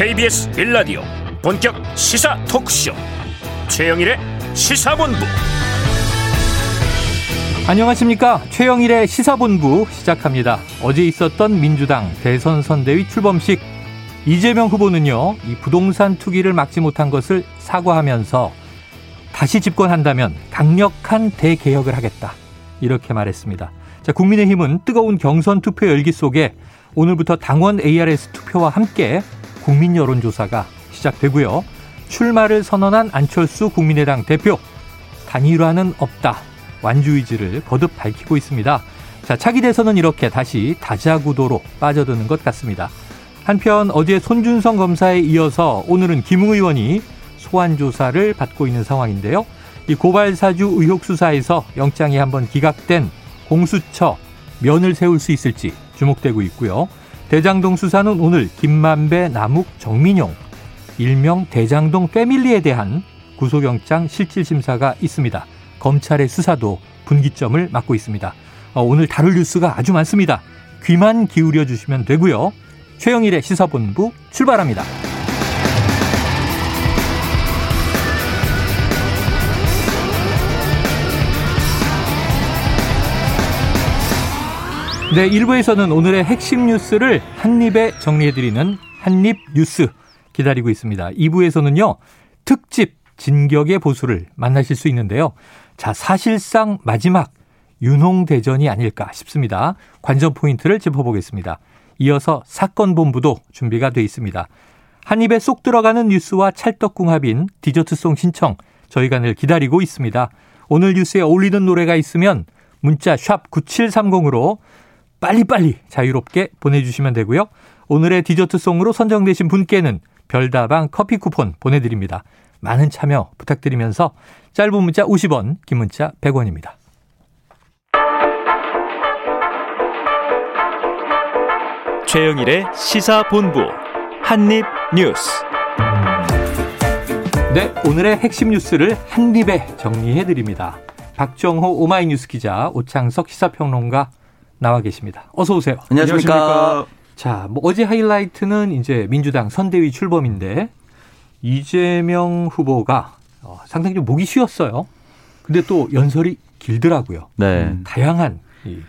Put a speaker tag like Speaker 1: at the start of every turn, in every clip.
Speaker 1: KBS 빌라디오 본격 시사 토크쇼. 최영일의 시사본부.
Speaker 2: 안녕하십니까? 최영일의 시사본부 시작합니다. 어제 있었던 민주당 대선 선대위 출범식. 이재명 후보는요 이 부동산 투기를 막지 못한 것을 사과하면서 다시 집권한다면 강력한 대개혁을 하겠다. 이렇게 말했습니다. 자 국민의힘은 뜨거운 경선 투표 열기 속에 오늘부터 당원 ARS 투표와 함께 국민 여론조사가 시작되고요. 출마를 선언한 안철수 국민의당 대표 단일화는 없다. 완주 의지를 거듭 밝히고 있습니다. 자, 차기 대선은 이렇게 다시 다자구도로 빠져드는 것 같습니다. 한편 어제 손준성 검사에 이어서 오늘은 김웅 의원이 소환 조사를 받고 있는 상황인데요. 이 고발 사주 의혹 수사에서 영장이 한번 기각된 공수처 면을 세울 수 있을지 주목되고 있고요. 대장동 수사는 오늘 김만배, 남욱, 정민용 일명 대장동 패밀리에 대한 구속영장 실질심사가 있습니다. 검찰의 수사도 분기점을 맞고 있습니다. 어, 오늘 다룰 뉴스가 아주 많습니다. 귀만 기울여 주시면 되고요. 최영일의 시사본부 출발합니다. 네, 1부에서는 오늘의 핵심 뉴스를 한입에 정리해드리는 한입 뉴스 기다리고 있습니다. 2부에서는요, 특집 진격의 보수를 만나실 수 있는데요. 자, 사실상 마지막 윤홍대전이 아닐까 싶습니다. 관전 포인트를 짚어보겠습니다. 이어서 사건 본부도 준비가 돼 있습니다. 한 입에 쏙 들어가는 뉴스와 찰떡궁합인 디저트송 신청 저희가 늘 기다리고 있습니다. 오늘 뉴스에 어울리는 노래가 있으면 문자 샵 9730으로 빨리빨리 자유롭게 보내주시면 되고요. 오늘의 디저트송으로 선정되신 분께는 별다방 커피 쿠폰 보내드립니다. 많은 참여 부탁드리면서 짧은 문자 50원, 긴 문자 100원입니다.
Speaker 1: 최영일의 시사본부 한입뉴스
Speaker 2: 네, 오늘의 핵심 뉴스를 한입에 정리해드립니다. 박정호 오마이뉴스 기자, 오창석 시사평론가 나와 계십니다. 어서 오세요.
Speaker 3: 안녕하십니까.
Speaker 2: 자, 뭐 어제 하이라이트는 이제 민주당 선대위 출범인데 이재명 후보가 어, 상당히 좀 목이 쉬었어요. 근데 또 연설이 길더라고요.
Speaker 3: 네.
Speaker 2: 음, 다양한 이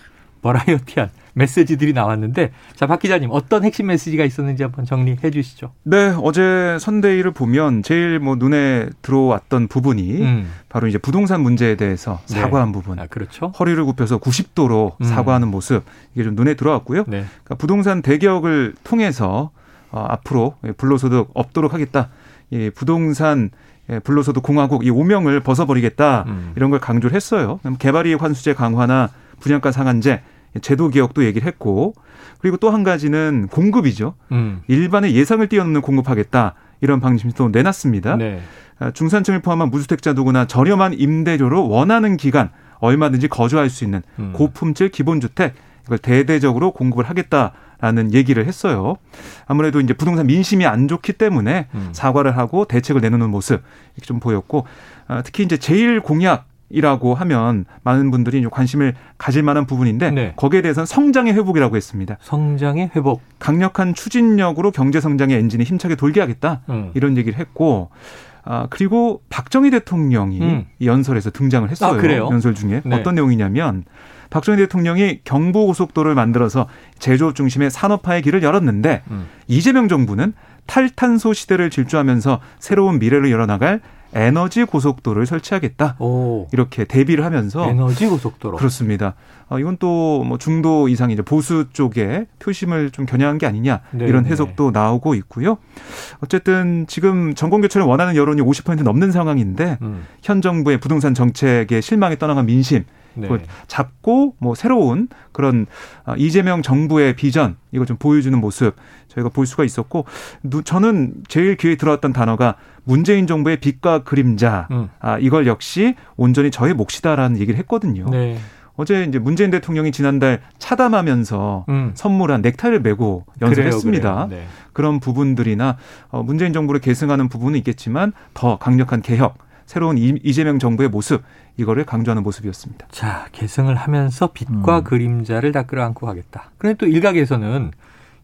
Speaker 2: 버라이어티한 메시지들이 나왔는데 자, 박 기자님 어떤 핵심 메시지가 있었는지 한번 정리해 주시죠.
Speaker 4: 네, 어제 선대위를 보면 제일 뭐 눈에 들어왔던 부분이
Speaker 2: 음.
Speaker 4: 바로 이제 부동산 문제에 대해서
Speaker 2: 네.
Speaker 4: 사과한 부분.
Speaker 2: 아, 그렇죠.
Speaker 4: 허리를 굽혀서 90도로
Speaker 2: 음.
Speaker 4: 사과하는 모습 이게 좀 눈에 들어왔고요.
Speaker 2: 네.
Speaker 4: 그러니까 부동산 대개혁을 통해서 어, 앞으로 불로소득 없도록 하겠다. 이 부동산 예, 불로소득 공화국 이 오명을 벗어버리겠다
Speaker 2: 음.
Speaker 4: 이런 걸 강조를 했어요. 개발이익 환수제 강화나 분양가 상한제 제도 개혁도 얘기를 했고 그리고 또 한 가지는 공급이죠.
Speaker 2: 음.
Speaker 4: 일반의 예상을 뛰어넘는 공급하겠다 이런 방침도 내놨습니다.
Speaker 2: 네.
Speaker 4: 아, 중산층을 포함한 무주택자 누구나 저렴한 임대료로 원하는 기간 얼마든지 거주할 수 있는
Speaker 2: 음.
Speaker 4: 고품질 기본주택 이걸 대대적으로 공급을 하겠다라는 얘기를 했어요. 아무래도 이제 부동산 민심이 안 좋기 때문에
Speaker 2: 음.
Speaker 4: 사과를 하고 대책을 내놓는 모습 이렇게 좀 보였고 아, 특히 이제 제일 공약 이라고 하면 많은 분들이 좀 관심을 가질 만한 부분인데
Speaker 2: 네.
Speaker 4: 거기에 대해서는 성장의 회복이라고 했습니다.
Speaker 2: 성장의 회복.
Speaker 4: 강력한 추진력으로 경제 성장의 엔진이 힘차게 돌게 하겠다.
Speaker 2: 음.
Speaker 4: 이런 얘기를 했고 아 그리고 박정희 대통령이
Speaker 2: 음.
Speaker 4: 이 연설에서 등장을 했어요.
Speaker 2: 아?
Speaker 4: 연설 중에
Speaker 2: 네.
Speaker 4: 어떤 내용이냐면 박정희 대통령이 경부 고속도로를 만들어서 제조업 중심의 산업화의 길을 열었는데
Speaker 2: 음.
Speaker 4: 이재명 정부는 탈탄소 시대를 질주하면서 새로운 미래를 열어나갈 에너지 고속도로를 설치하겠다.
Speaker 2: 오.
Speaker 4: 이렇게 대비를 하면서
Speaker 2: 에너지 고속도로.
Speaker 4: 그렇습니다. 어, 이건 또 뭐 중도 이상 이제 보수 쪽에 표심을 좀 겨냥한 게 아니냐
Speaker 2: 네,
Speaker 4: 이런
Speaker 2: 네.
Speaker 4: 해석도 나오고 있고요. 어쨌든 지금 정권 교체를 원하는 여론이 50% 넘는 상황인데
Speaker 2: 음.
Speaker 4: 현 정부의 부동산 정책에 실망에 떠나간 민심
Speaker 2: 네.
Speaker 4: 그걸 잡고 뭐 새로운 그런 아, 이재명 정부의 비전 이걸 좀 보여주는 모습 저희가 볼 수가 있었고 누- 저는 제일 귀에 들어왔던 단어가 문재인 정부의 빛과 그림자
Speaker 2: 음.
Speaker 4: 아 이걸 역시 온전히 저의 몫이다라는 얘기를 했거든요.
Speaker 2: 네.
Speaker 4: 어제 이제 문재인 대통령이 지난달 차담하면서
Speaker 2: 음.
Speaker 4: 선물한 넥타이를 메고 연설했습니다.
Speaker 2: 네.
Speaker 4: 그런 부분들이나 어, 문재인 정부를 계승하는 부분은 있겠지만 더 강력한 개혁, 새로운 이- 이재명 정부의 모습 이거를 강조하는 모습이었습니다.
Speaker 2: 자, 계승을 하면서 빛과
Speaker 3: 음.
Speaker 2: 그림자를 다 끌어안고 가겠다. 그런데 또 일각에서는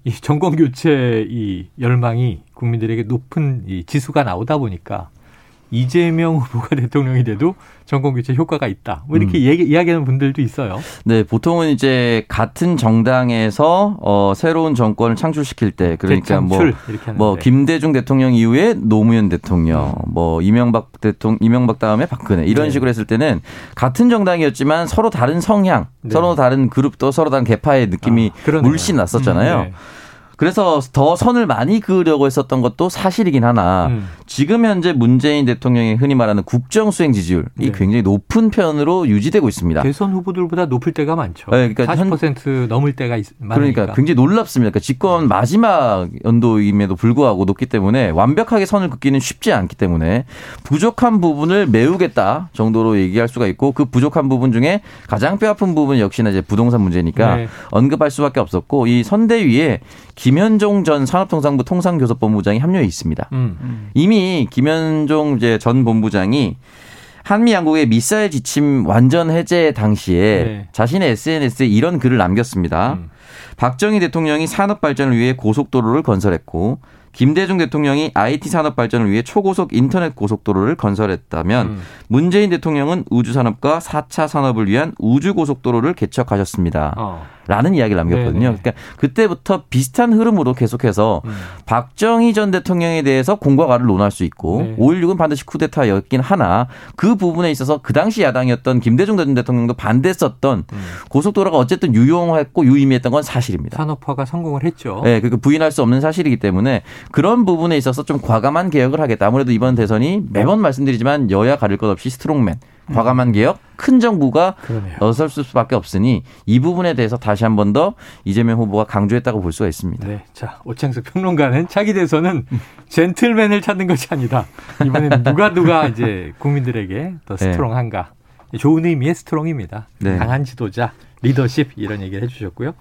Speaker 2: 이 정권 교체 이 열망이 국민들에게 높은 이 지수가 나오다 보니까 이재명 후보가 대통령이 돼도 정권 교체 효과가 있다. 뭐 이렇게 음. 얘기, 이야기하는 분들도 있어요.
Speaker 3: 네, 보통은 이제 같은 정당에서 어, 새로운 정권을 창출시킬 때 그러니까 뭐, 뭐 김대중 대통령 이후에 노무현 대통령, 음. 뭐 이명박 대통령, 이명박 다음에 박근혜 이런 네. 식으로 했을 때는 같은 정당이었지만 서로 다른 성향, 네. 서로 다른 그룹도 서로 다른 개파의 느낌이 아, 물씬 났었잖아요. 음, 네. 그래서 더 선을 많이 그으려고 했었던 것도 사실이긴 하나 음. 지금 현재 문재인 대통령의 흔히 말하는 국정 수행 지지율이 네. 굉장히 높은 편으로 유지되고 있습니다.
Speaker 2: 대선 후보들보다 높을 때가 많죠. 네, 그러니까 40% 넘을 때가 있, 많으니까.
Speaker 3: 그러니까 굉장히 놀랍습니다. 그러니까 집권 마지막 연도임에도 불구하고 높기 때문에 완벽하게 선을 긋기는 쉽지 않기 때문에 부족한 부분을 메우겠다 정도로 얘기할 수가 있고 그 부족한 부분 중에 가장 뼈아픈 부분 역시나 이제 부동산 문제니까 네. 언급할 수밖에 없었고 이 선대위에 김현종 전 산업통상부 통상교섭본부장이 합류해 있습니다. 음. 이미 김현종 이제 전 본부장이 한미 양국의 미사일 지침 완전 해제 당시에 네. 자신의 SNS에 이런 글을 남겼습니다. 음. 박정희 대통령이 산업 발전을 위해 고속도로를 건설했고 김대중 대통령이 IT 산업 발전을 위해 초고속 인터넷 고속도로를 건설했다면 음. 문재인 대통령은 우주 산업과 4차 산업을 위한 우주 고속도로를 개척하셨습니다. 어. 라는 이야기를 남겼거든요. 네네. 그러니까 그때부터 비슷한 흐름으로 계속해서 음. 박정희 전 대통령에 대해서 공과 가를 논할 수 있고 네. 5.16은 반드시 쿠데타였긴 하나 그 부분에 있어서 그 당시 야당이었던 김대중 전 대통령도 반대했었던 음. 고속도로가 어쨌든 유용했고 유의미했던 건 사실입니다.
Speaker 2: 산업화가 성공을 했죠.
Speaker 3: 네, 그 부인할 수 없는 사실이기 때문에 그런 부분에 있어서 좀 과감한 개혁을 하겠다. 아무래도 이번 대선이 매번 말씀드리지만 여야 가릴 것 없이 스트롱맨 과감한 개혁, 큰 정부가 어설 수밖에 없으니 이 부분에 대해서 다시 한 번 더 이재명 후보가 강조했다고 볼 수가 있습니다. 네.
Speaker 2: 자, 오창석 평론가는 차기 대선은 젠틀맨을 찾는 것이 아니다. 이번에는 누가 누가 이제 국민들에게 더 네. 스트롱한가. 네. 좋은 의미의 스트롱입니다. 네. 강한 지도자, 리더십 이런 얘기를 해 주셨고요.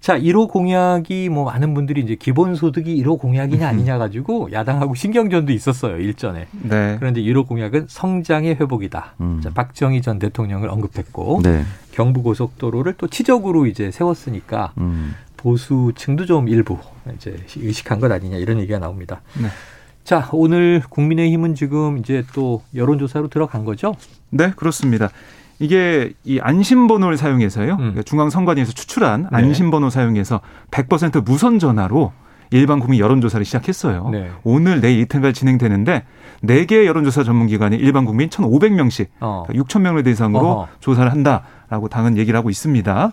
Speaker 2: 자, 1호 공약이 뭐 많은 분들이 이제 기본소득이 1호 공약이냐 아니냐 가지고 야당하고 신경전도 있었어요, 일전에. 네. 그런데 1호 공약은 성장의 회복이다. 음. 자, 박정희 전 대통령을 언급했고 네. 경부고속도로를 또 치적으로 이제 세웠으니까 음. 보수층도 좀 일부 이제 의식한 것 아니냐 이런 얘기가 나옵니다. 네. 자, 오늘 국민의힘은 지금 이제 또 여론조사로 들어간 거죠?
Speaker 4: 네, 그렇습니다. 이게 이 안심번호를 사용해서요. 음. 그러니까 중앙선관위에서 추출한 네. 안심번호 사용해서 100% 무선 전화로 일반 국민 여론조사를 시작했어요. 네. 오늘 내일 이틀간 진행되는데 4개의 여론조사 전문기관이 일반 국민 1,500명씩 어. 6,000명을 대상으로 어허. 조사를 한다라고 당은 얘기를 하고 있습니다.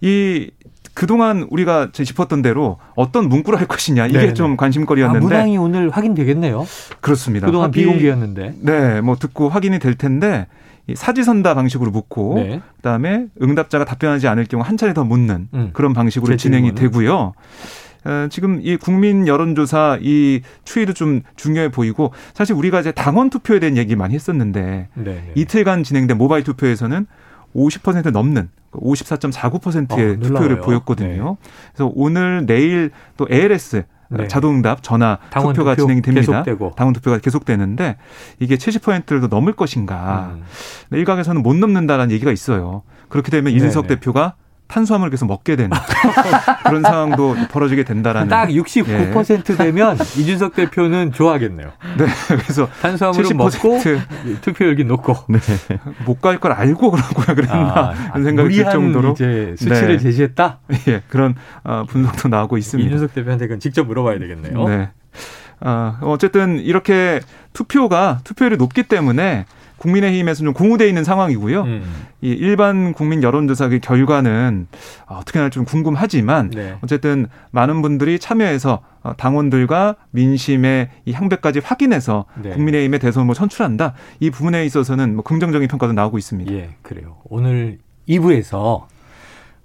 Speaker 4: 이 그동안 우리가 짚었던 대로 어떤 문구를 할 것이냐 이게 네네. 좀 관심거리였는데 아,
Speaker 2: 문항이 오늘 확인되겠네요.
Speaker 4: 그렇습니다.
Speaker 2: 그동안 확인, 비공개였는데.
Speaker 4: 네, 뭐 듣고 확인이 될 텐데 사지선다 방식으로 묻고 네. 그다음에 응답자가 답변하지 않을 경우 한 차례 더 묻는 음. 그런 방식으로 진행이 되고요. 어, 지금 이 국민 여론조사 이 추이도 좀 중요해 보이고 사실 우리가 이제 당원 투표에 대한 얘기 많이 했었는데 네, 네. 이틀간 진행된 모바일 투표에서는 50% 넘는 54.49%의 어, 투표를 보였거든요. 네. 그래서 오늘 내일 또 ALS 네. 자동응답 전화 투표가 투표 진행이 됩니다. 계속되고. 당원 투표가 계속되는데 이게 70%를 더 넘을 것인가. 음. 일각에서는 못 넘는다라는 얘기가 있어요. 그렇게 되면 이준석 네네. 대표가 탄수화물을 계속 먹게 되는 그런 상황도 벌어지게 된다라는.
Speaker 2: 딱 69% 예. 되면 이준석 대표는 좋아하겠네요.
Speaker 4: 네. 그래서
Speaker 2: 탄수화물을 먹고 투표율기 높고 네.
Speaker 4: 못 갈 걸 알고 그러고요. 그랬나 아, 그런 생각이 들 정도로
Speaker 2: 이제 수치를 네. 제시했다.
Speaker 4: 예. 그런 어, 분석도 나오고 있습니다.
Speaker 2: 이준석 대표한테 그건 직접 물어봐야 되겠네요. 네.
Speaker 4: 어, 어쨌든 이렇게 투표가 투표율이 높기 때문에 국민의힘에서 좀 공후돼 있는 상황이고요. 음. 이 일반 국민 여론조사 의 결과는 어떻게 나올지 좀 궁금하지만 네. 어쨌든 많은 분들이 참여해서 어, 당원들과 민심의 이 향배까지 확인해서 네. 국민의힘의 대선 을 선출한다. 이 부분에 있어서는 뭐 긍정적인 평가도 나오고 있습니다.
Speaker 2: 예, 그래요. 오늘 2부에서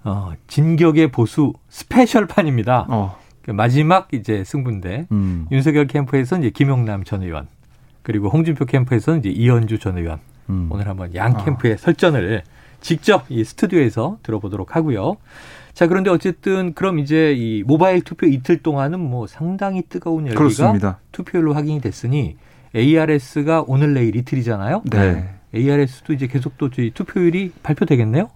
Speaker 2: 어, 진격의 보수 스페셜판입니다. 어. 그 마지막 이제 승부인데 음. 윤석열 캠프에서 이제 김용남 전 의원 그리고 홍준표 캠프에서는 이제 이현주 전 의원 음. 오늘 한번 양 아. 캠프의 아. 설전을 직접 이 스튜디오에서 들어보도록 하고요. 자 그런데 어쨌든 그럼 이제 이 모바일 투표 이틀 동안은 뭐 상당히 뜨거운 열기가 그렇습니다. 투표율로 확인이 됐으니 ARS가 오늘 내일 이틀이잖아요. 네. ARS도 이제 계속 또 저희 투표율이 발표되겠네요.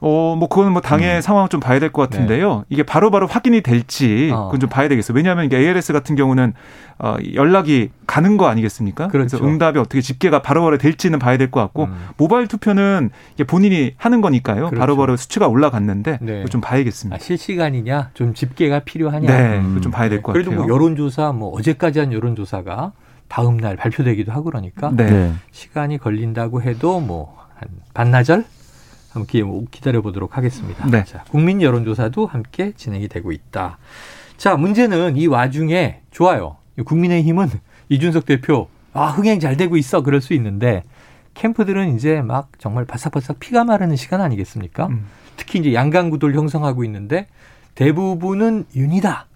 Speaker 4: 어, 뭐, 그거는 뭐 당의 음. 상황 좀 봐야 될 것 같은데요. 네. 이게 바로바로 바로 확인이 될지, 어. 그건 좀 봐야 되겠어요. 왜냐하면 이게 ALS 같은 경우는, 어, 연락이 가는 거 아니겠습니까? 그렇죠. 그래서 응답이 어떻게 집계가 바로바로 될지는 봐야 될 것 같고, 음. 모바일 투표는 이게 본인이 하는 거니까요. 그렇죠. 바로바로 수치가 올라갔는데, 네. 좀 봐야겠습니다. 아,
Speaker 2: 실시간이냐, 좀 집계가 필요하냐.
Speaker 4: 네, 음. 좀 봐야 될 것 같아요.
Speaker 2: 그래도 뭐 여론조사, 뭐 어제까지 한 여론조사가 다음 날 발표되기도 하고 그러니까, 네. 시간이 걸린다고 해도 뭐, 한 반나절? 함께 기다려 보도록 하겠습니다. 네. 자, 국민 여론조사도 함께 진행이 되고 있다. 자, 문제는 이 와중에 좋아요. 국민의힘은 이준석 대표 아, 흥행 잘 되고 있어. 그럴 수 있는데 캠프들은 이제 막 정말 바싹바싹 피가 마르는 시간 아니겠습니까? 음. 특히 이제 양강 구도를 형성하고 있는데 대부분은 윤이다.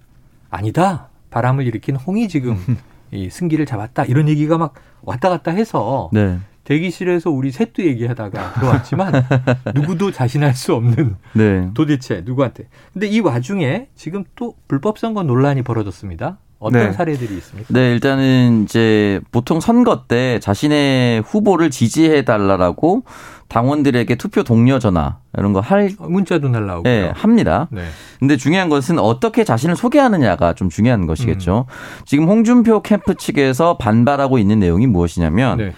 Speaker 2: 아니다. 바람을 일으킨 홍이 지금 이 승기를 잡았다. 이런 얘기가 막 왔다 갔다 해서 네. 대기실에서 우리 셋도 얘기하다가 들어왔지만 누구도 자신할 수 없는 네. 도대체 누구한테. 근데 이 와중에 지금 또 불법 선거 논란이 벌어졌습니다. 어떤 네. 사례들이 있습니까?
Speaker 3: 네, 일단은 이제 보통 선거 때 자신의 후보를 지지해 달라라고 당원들에게 투표 동료 전화 이런 거 할
Speaker 2: 문자도 날라오고
Speaker 3: 네, 합니다. 네. 근데 중요한 것은 어떻게 자신을 소개하느냐가 좀 중요한 것이겠죠. 음. 지금 홍준표 캠프 측에서 반발하고 있는 내용이 무엇이냐면 네.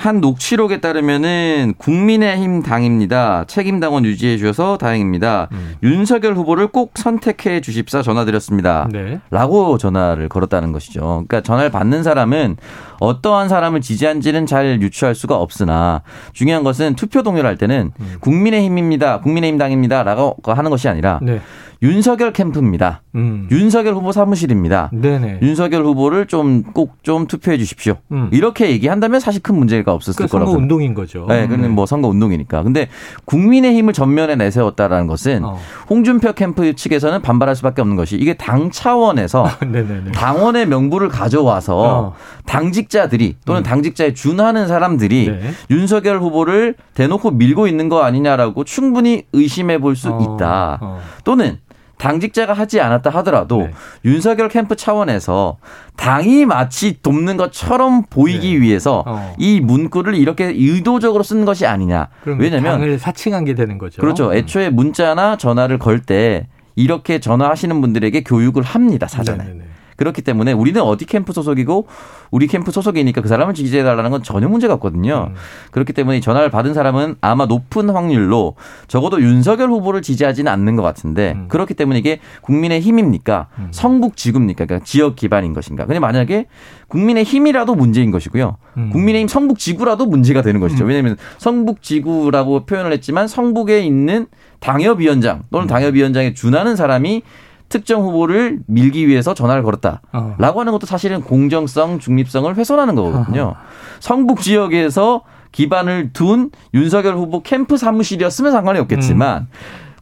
Speaker 3: 한 녹취록에 따르면은 국민의힘 당입니다. 책임 당원 유지해 주셔서 다행입니다. 음. 윤석열 후보를 꼭 선택해 주십사 전화드렸습니다. 네. 라고 전화를 걸었다는 것이죠. 그러니까 전화를 받는 사람은 어떠한 사람을 지지한지는 잘 유추할 수가 없으나 중요한 것은 투표 동료를 할 때는 음. 국민의힘입니다. 국민의힘 당입니다. 라고 하는 것이 아니라 네. 윤석열 캠프입니다. 음. 윤석열 후보 사무실입니다. 네네. 윤석열 후보를 좀 꼭좀 좀 투표해 주십시오. 음. 이렇게 얘기한다면 사실 큰 문제 가 없었을 그러니까 거라고.
Speaker 2: 선거 운동인 거죠.
Speaker 3: 네, 그는 네. 뭐 선거 운동이니까. 근데 국민의힘을 전면에 내세웠다라는 것은 어. 홍준표 캠프 측에서는 반발할 수밖에 없는 것이 이게 당 차원에서 당원의 명부를 가져와서 어. 당직자들이 또는 음. 당직자에 준하는 사람들이 네. 윤석열 후보를 대놓고 밀고 있는 거 아니냐라고 충분히 의심해 볼수 어. 있다. 어. 또는 당직자가 하지 않았다 하더라도 네. 윤석열 캠프 차원에서 당이 마치 돕는 것처럼 보이기 네. 위해서 어. 이 문구를 이렇게 의도적으로 쓴 것이 아니냐.
Speaker 2: 왜냐면 당을 사칭한 게 되는 거죠.
Speaker 3: 그렇죠. 음. 애초에 문자나 전화를 걸 때 이렇게 전화하시는 분들에게 교육을 합니다 사전에. 네네네. 그렇기 때문에 우리는 어디 캠프 소속이고 우리 캠프 소속이니까 그 사람을 지지해 달라는 건 전혀 문제가 없거든요. 음. 그렇기 때문에 전화를 받은 사람은 아마 높은 확률로 적어도 윤석열 후보를 지지하지는 않는 것 같은데 음. 그렇기 때문에 이게 국민의 힘입니까? 음. 성북 지구입니까? 그러니까 지역 기반인 것인가? 근데 만약에 국민의 힘이라도 문제인 것이고요. 음. 국민의힘 성북 지구라도 문제가 되는 것이죠. 음. 왜냐하면 성북 지구라고 표현을 했지만 성북에 있는 당협위원장 또는 음. 당협위원장에 준하는 사람이 특정 후보를 밀기 위해서 전화를 걸었다라고 어. 하는 것도 사실은 공정성, 중립성을 훼손하는 거거든요. 성북 지역에서 기반을 둔 윤석열 후보 캠프 사무실이었으면 상관이 없겠지만 음.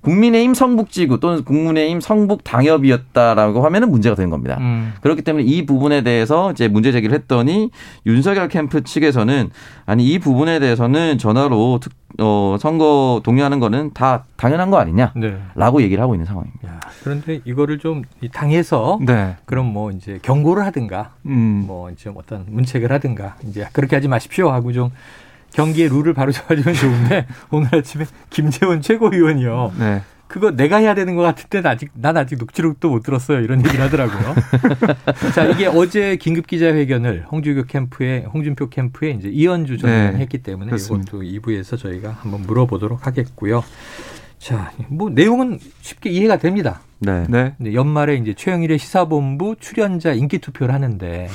Speaker 3: 국민의힘 성북지구 또는 국민의힘 성북 당협이었다라고 하면은 문제가 되는 겁니다. 음. 그렇기 때문에 이 부분에 대해서 이제 문제 제기를 했더니 윤석열 캠프 측에서는 아니 이 부분에 대해서는 전화로 특, 어, 선거 동의하는 거는 다 당연한 거 아니냐라고 네. 얘기를 하고 있는 상황입니다. 야,
Speaker 2: 그런데 이거를 좀 당해서 네. 그럼 뭐 이제 경고를 하든가 음. 뭐좀 어떤 문책을 하든가 이제 그렇게 하지 마십시오 하고 좀 경기의 룰을 바로 잡아주면 좋은데 오늘 아침에 김재원 최고위원이요. 네. 그거 내가 해야 되는 것 같은데 아직 난 아직 녹취록도 못 들었어요 이런 얘기를 하더라고요. 자 이게 어제 긴급 기자회견을 홍준표 캠프에 홍준표 캠프에 이제 이현주 전 네, 했기 때문에 그렇습니다. 이것도 2부에서 저희가 한번 물어보도록 하겠고요. 자, 뭐 내용은 쉽게 이해가 됩니다. 네. 네. 연말에 이제 최영일의 시사본부 출연자 인기 투표를 하는데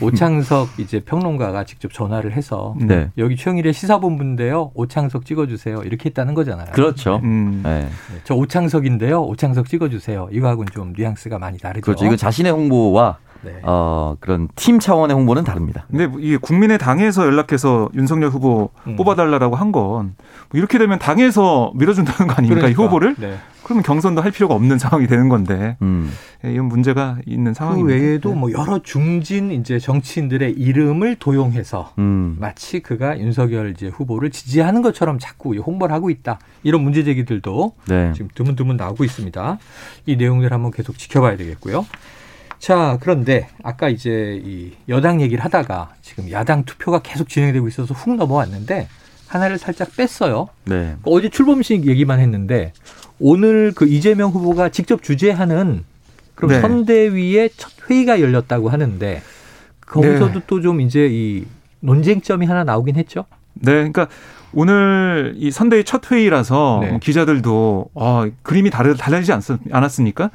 Speaker 2: 오창석 이제 평론가가 직접 전화를 해서 네. 여기 최영일의 시사본부인데요. 오창석 찍어주세요. 이렇게 했다는 거잖아요.
Speaker 3: 그렇죠. 네. 음.
Speaker 2: 네. 저 오창석인데요. 오창석 찍어주세요. 이거하고는 좀 뉘앙스가 많이 다르죠.
Speaker 3: 그렇죠. 이거 자신의 홍보와 네. 어, 그런 팀 차원의 홍보는 다릅니다.
Speaker 4: 근데 이게 국민의 당에서 연락해서 윤석열 후보 음. 뽑아달라고 한건 뭐 이렇게 되면 당에서 밀어준다는 거 아닙니까? 그러니까. 이 후보를? 네. 그러면 경선도 할 필요가 없는 상황이 되는 건데 음. 예, 이런 문제가 있는 상황입니다.
Speaker 2: 그 외에도 네. 뭐 여러 중진 이제 정치인들의 이름을 도용해서 음. 마치 그가 윤석열 이제 후보를 지지하는 것처럼 자꾸 홍보를 하고 있다 이런 문제 제기들도 네. 지금 드문드문 나오고 있습니다. 이 내용들 한번 계속 지켜봐야 되겠고요. 자, 그런데 아까 이제 이 여당 얘기를 하다가 지금 야당 투표가 계속 진행되고 있어서 훅 넘어왔는데 하나를 살짝 뺐어요.
Speaker 3: 네.
Speaker 2: 어제 출범식 얘기만 했는데 오늘 그 이재명 후보가 직접 주재하는 그럼
Speaker 4: 네.
Speaker 2: 선대위의 첫 회의가 열렸다고 하는데 거기서도
Speaker 4: 네.
Speaker 2: 또좀 이제 이 논쟁점이 하나 나오긴 했죠.
Speaker 4: 네, 그러니까 오늘 이 선대위 첫 회의라서
Speaker 2: 네.
Speaker 4: 기자들도 아, 그림이 다르, 달라지지 않, 않았습니까?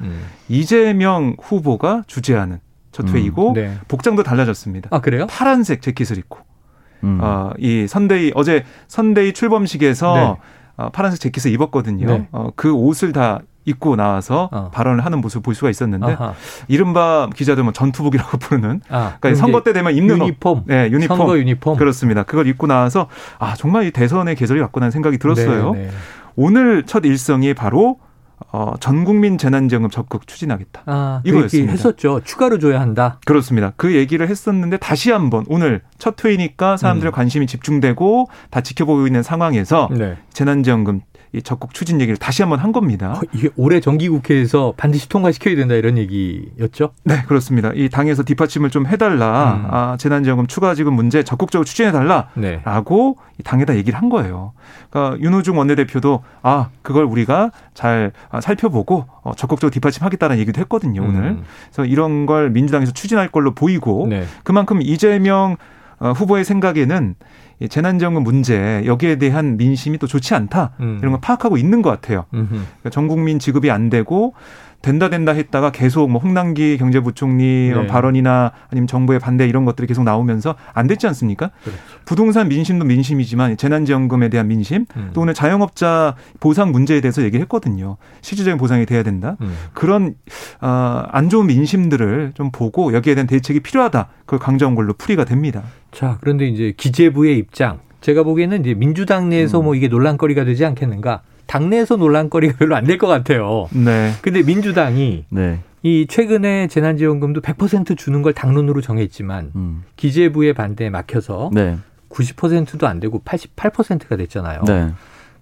Speaker 4: 이재명 후보가 주재하는 첫
Speaker 3: 음,
Speaker 4: 회의고
Speaker 2: 네.
Speaker 4: 복장도 달라졌습니다.
Speaker 2: 아 그래요?
Speaker 4: 파란색 재킷을 입고
Speaker 3: 음.
Speaker 4: 어, 이 선대위 어제 선대위 출범식에서
Speaker 2: 네.
Speaker 4: 어, 파란색 재킷을 입었거든요.
Speaker 2: 네.
Speaker 4: 어, 그 옷을 다 입고 나와서
Speaker 2: 어.
Speaker 4: 발언을 하는 모습을 볼 수가 있었는데
Speaker 2: 아하.
Speaker 4: 이른바 기자들 뭐 전투복이라고 부르는
Speaker 2: 아,
Speaker 4: 그러니까 선거 때 되면 입는 옷.
Speaker 2: 유니폼,
Speaker 4: 네, 유니폼.
Speaker 2: 선거 유니폼.
Speaker 4: 그렇습니다. 그걸 입고 나와서 아 정말 이 대선의 계절이 왔구나 생각이 들었어요.
Speaker 2: 네, 네.
Speaker 4: 오늘 첫 일성이 바로 어, 전 국민 재난지원금 적극 추진하겠다.
Speaker 2: 아, 그
Speaker 4: 이거였습니다.
Speaker 2: 했었죠. 추가로 줘야 한다.
Speaker 4: 그렇습니다. 그 얘기를 했었는데 다시 한번 오늘 첫 회의니까 사람들의
Speaker 2: 음.
Speaker 4: 관심이 집중되고 다 지켜보고 있는 상황에서
Speaker 2: 네.
Speaker 4: 재난지원금 이 적극 추진 얘기를 다시 한번 한 겁니다.
Speaker 2: 어, 이게 올해 정기국회에서 반드시 통과시켜야 된다 이런 얘기였죠.
Speaker 4: 네, 그렇습니다. 이 당에서 뒷받침을 좀 해달라.
Speaker 2: 음.
Speaker 4: 아, 재난지원금 추가 지급 문제 적극적으로 추진해달라.
Speaker 2: 네.
Speaker 4: 라고 이 당에다 얘기를 한 거예요. 그러니까 윤호중 원내대표도 아 그걸 우리가 잘 아, 살펴보고 어, 적극적으로 뒷받침하겠다는 얘기도 했거든요 오늘.
Speaker 2: 음.
Speaker 4: 그래서 이런 걸 민주당에서 추진할 걸로 보이고
Speaker 2: 네.
Speaker 4: 그만큼 이재명 어, 후보의 생각에는 이 재난지원금 문제 여기에 대한 민심이 또 좋지 않다
Speaker 2: 음.
Speaker 4: 이런 걸 파악하고 있는 것 같아요. 그러니까 전 국민 지급이 안 되고 된다 된다 했다가 계속 뭐 홍남기 경제부총리
Speaker 2: 네.
Speaker 4: 발언이나 아니면 정부의 반대 이런 것들이 계속 나오면서 안 됐지 않습니까?
Speaker 2: 그렇죠.
Speaker 4: 부동산 민심도 민심이지만 재난지원금에 대한 민심
Speaker 2: 음.
Speaker 4: 또 오늘 자영업자 보상 문제에 대해서 얘기했거든요. 실질적인 보상이 돼야 된다.
Speaker 2: 음.
Speaker 4: 그런 어, 안 좋은 민심들을 좀 보고 여기에 대한 대책이 필요하다. 그걸 강조한 걸로 풀이가 됩니다.
Speaker 2: 자, 그런데 이제 기재부의 입장. 제가 보기에는 이제 민주당 내에서
Speaker 4: 음.
Speaker 2: 뭐 이게 논란거리가 되지 않겠는가. 당내에서 논란거리가 별로 안 될 것 같아요.
Speaker 4: 네.
Speaker 2: 근데 민주당이
Speaker 3: 네.
Speaker 2: 이 최근에 재난지원금도 100% 주는 걸 당론으로 정했지만
Speaker 3: 음.
Speaker 2: 기재부의 반대에 막혀서
Speaker 3: 네.
Speaker 2: 90%도 안 되고 88%가 됐잖아요.
Speaker 3: 네.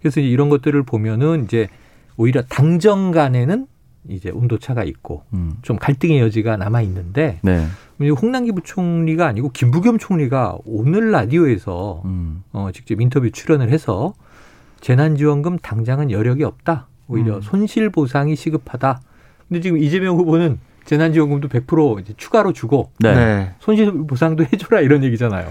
Speaker 2: 그래서 이런 것들을 보면은 이제 오히려 당정 간에는 이제 온도차가 있고
Speaker 3: 음.
Speaker 2: 좀 갈등의 여지가 남아 있는데
Speaker 3: 네.
Speaker 2: 홍남기 부총리가 아니고 김부겸 총리가 오늘 라디오에서
Speaker 3: 음.
Speaker 2: 어, 직접 인터뷰 출연을 해서 재난지원금 당장은 여력이 없다. 오히려
Speaker 4: 음.
Speaker 2: 손실보상이 시급하다. 근데 지금 이재명 후보는 재난지원금도 100% 이제 추가로 주고
Speaker 3: 네.
Speaker 2: 손실보상도 해줘라 이런 얘기잖아요.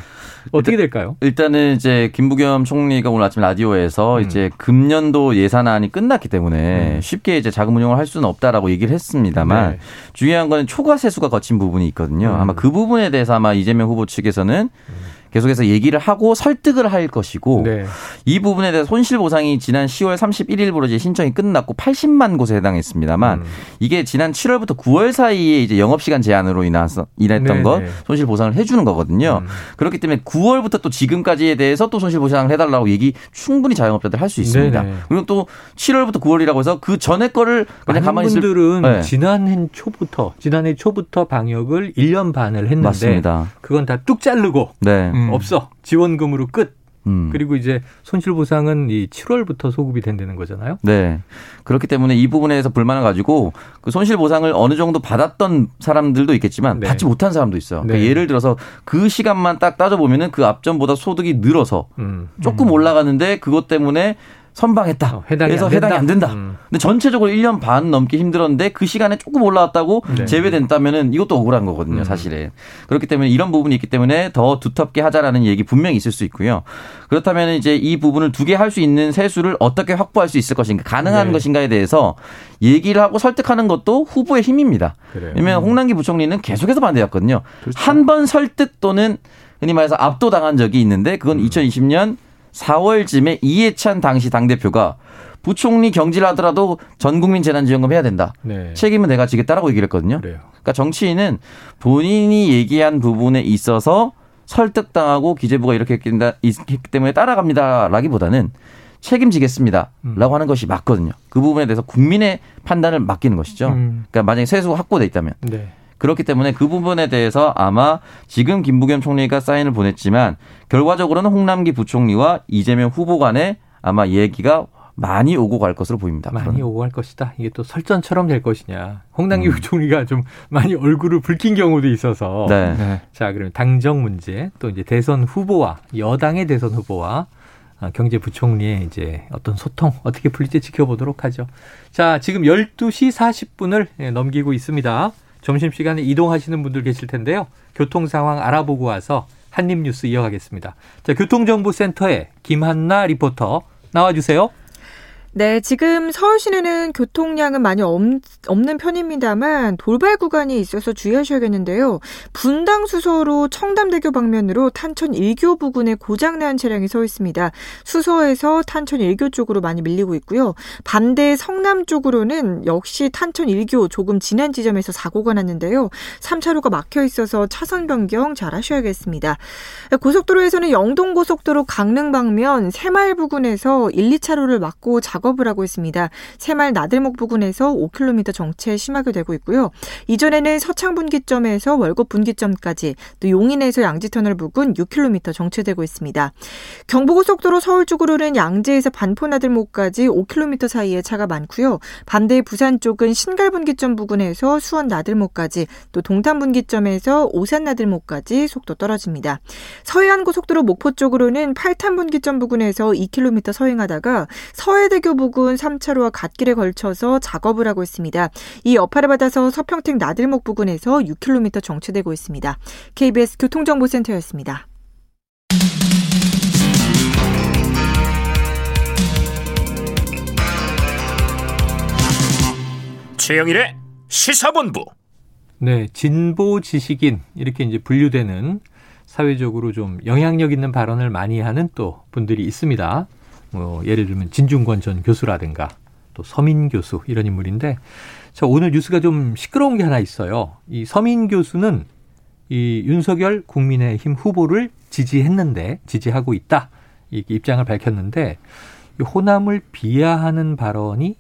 Speaker 2: 어떻게 될까요?
Speaker 3: 일단은 이제 김부겸 총리가 오늘 아침 라디오에서
Speaker 2: 음.
Speaker 3: 이제 금년도 예산안이 끝났기 때문에
Speaker 2: 음.
Speaker 3: 쉽게 이제 자금 운용을 할 수는 없다라고 얘기를 했습니다만
Speaker 2: 네.
Speaker 3: 중요한 거는 초과 세수가 거친 부분이 있거든요.
Speaker 2: 음.
Speaker 3: 아마 그 부분에 대해서 아마 이재명 후보 측에서는 계속해서 얘기를 하고 설득을 할 것이고
Speaker 2: 네.
Speaker 3: 이 부분에 대해서 손실 보상이 지난 10월 31일부로 이제 신청이 끝났고 80만 곳에 해당했습니다만
Speaker 2: 음.
Speaker 3: 이게 지난 7월부터 9월 사이에 이제 영업 시간 제한으로 인해서 인했던
Speaker 2: 네,
Speaker 3: 것
Speaker 2: 네.
Speaker 3: 손실 보상을 해주는 거거든요.
Speaker 2: 음.
Speaker 3: 그렇기 때문에 9월부터 또 지금까지에 대해서 또 손실 보상을 해달라고 얘기 충분히 자영업자들 할 수 있습니다.
Speaker 2: 네네.
Speaker 3: 그리고 또 7월부터 9월이라고 해서 그 전에 거를 그냥 가만히 있을
Speaker 2: 분들은
Speaker 3: 네.
Speaker 2: 지난해 초부터 지난해 초부터 방역을 1년 반을 했는데
Speaker 3: 맞습니다.
Speaker 2: 그건 다 뚝 자르고
Speaker 3: 네.
Speaker 4: 음.
Speaker 2: 없어 지원금으로 끝.
Speaker 3: 음.
Speaker 2: 그리고 이제 손실보상은 이 7월부터 소급이 된다는 거잖아요.
Speaker 3: 네. 그렇기 때문에 이 부분에 대해서 불만을 가지고 그 손실 보상을 어느 정도 받았던 사람들도 있겠지만
Speaker 2: 네.
Speaker 3: 받지 못한 사람도 있어요. 그러니까
Speaker 2: 네.
Speaker 3: 예를 들어서 그 시간만 딱 따져보면은 그 앞전보다 소득이 늘어서
Speaker 2: 음.
Speaker 3: 조금 올라가는데 그것 때문에 선방했다.
Speaker 2: 어, 해당이
Speaker 3: 그래서
Speaker 2: 안.
Speaker 3: 해당이 안 된다.
Speaker 2: 음.
Speaker 3: 근데 전체적으로 1년 반 넘게 힘들었는데 그 시간에 조금 올라왔다고
Speaker 2: 네.
Speaker 3: 제외된다면은 이것도 억울한 거거든요,
Speaker 2: 음.
Speaker 3: 사실은. 그렇기 때문에 이런 부분이 있기 때문에 더 두텁게 하자라는 얘기 분명히 있을 수 있고요. 그렇다면 이제 이 부분을 두 개 할 수 있는 세수를 어떻게 확보할 수 있을 것인가, 가능한
Speaker 2: 네.
Speaker 3: 것인가에 대해서 얘기를 하고 설득하는 것도 후보의 힘입니다.
Speaker 2: 그래요.
Speaker 3: 왜냐하면 홍남기 부총리는 계속해서 반대였거든요. 한번 설득 또는 흔히 말해서 압도당한 적이 있는데 그건
Speaker 2: 음.
Speaker 3: 2020년 4월쯤에 이해찬 당시 당대표가 부총리 경질 하더라도 전 국민 재난지원금 해야 된다.
Speaker 2: 네.
Speaker 3: 책임은 내가 지겠다라고 얘기를 했거든요.
Speaker 2: 그래요.
Speaker 3: 그러니까 정치인은 본인이 얘기한 부분에 있어서 설득당하고 기재부가 이렇게 했기 때문에 따라갑니다라기보다는 책임지겠습니다.
Speaker 2: 음.
Speaker 3: 라고 하는 것이 맞거든요. 그 부분에 대해서 국민의 판단을 맡기는 것이죠.
Speaker 2: 음.
Speaker 3: 그러니까 만약에 세수가 확보돼 있다면.
Speaker 2: 네.
Speaker 3: 그렇기 때문에 그 부분에 대해서 아마 지금 김부겸 총리가 사인을 보냈지만 결과적으로는 홍남기 부총리와 이재명 후보 간에 아마 얘기가 많이 오고 갈 것으로 보입니다.
Speaker 2: 많이
Speaker 3: 앞으로는.
Speaker 2: 오고 갈 것이다. 이게 또 설전처럼 될 것이냐. 홍남기
Speaker 3: 음.
Speaker 2: 부총리가 좀 많이 얼굴을 붉힌 경우도 있어서.
Speaker 3: 네.
Speaker 4: 네.
Speaker 2: 자, 그러면 당정 문제, 또 이제 대선 후보와 여당의 대선 후보와 아, 경제부총리의 이제 어떤 소통 어떻게 풀릴지 지켜보도록 하죠. 자, 지금 12시 40분을 예, 넘기고 있습니다. 점심시간에 이동하시는 분들 계실 텐데요. 교통 상황 알아보고 와서 한입뉴스 이어가겠습니다. 자, 교통정보센터에 김한나 리포터 나와주세요.
Speaker 5: 네, 지금 서울 시내는 교통량은 많이 없, 는 편입니다만 돌발 구간이 있어서 주의하셔야겠는데요. 분당 수서로 청담대교 방면으로 탄천 1교 부근에 고장난 차량이 서 있습니다. 수서에서 탄천 1교 쪽으로 많이 밀리고 있고요. 반대 성남 쪽으로는 역시 탄천 1교 조금 지난 지점에서 사고가 났는데요. 3차로가 막혀 있어서 차선 변경 잘 하셔야겠습니다. 고속도로에서는 영동고속도로 강릉 방면 새마을 부근에서 1, 2차로를 막고 작업 작업을 하고 있습니다. 새말 나들목 부근에서 5km 정체 심하게 되고 있고요. 이전에는 서창 분기점에서 월곡 분기점까지 또 용인에서 양지터널 부근 6km 정체되고 있습니다. 경부고속도로 서울 쪽으로는 양재에서 반포 나들목까지 5km 사이에 차가 많고요. 반대 부산 쪽은 신갈 분기점 부근에서 수원 나들목까지 또 동탄 분기점에서 오산 나들목까지 속도 떨어집니다. 서해안 고속도로 목포 쪽으로는 팔탄 분기점 부근에서 2km 서행하다가 서해대교 부근 3차로와 갓길에 걸쳐서 작업을 하고 있습니다. 이 여파를 받아서 서평택 나들목 부근에서 6km 정체되고 있습니다. KBS 교통정보센터였습니다.
Speaker 1: 최영일의 시사본부.
Speaker 2: 네, 진보 지식인 이렇게 이제 분류되는 사회적으로 좀 영향력 있는 발언을 많이 하는 또 분들이 있습니다. 뭐 예를 들면 진중권 전 교수라든가 또 서민 교수 이런 인물인데 자 오늘 뉴스가 좀 시끄러운 게 하나 있어요. 이 서민 교수는 이 윤석열 국민의힘 후보를 지지했는데 지지하고 있다 이 입장을 밝혔는데 이 호남을 비하하는 발언이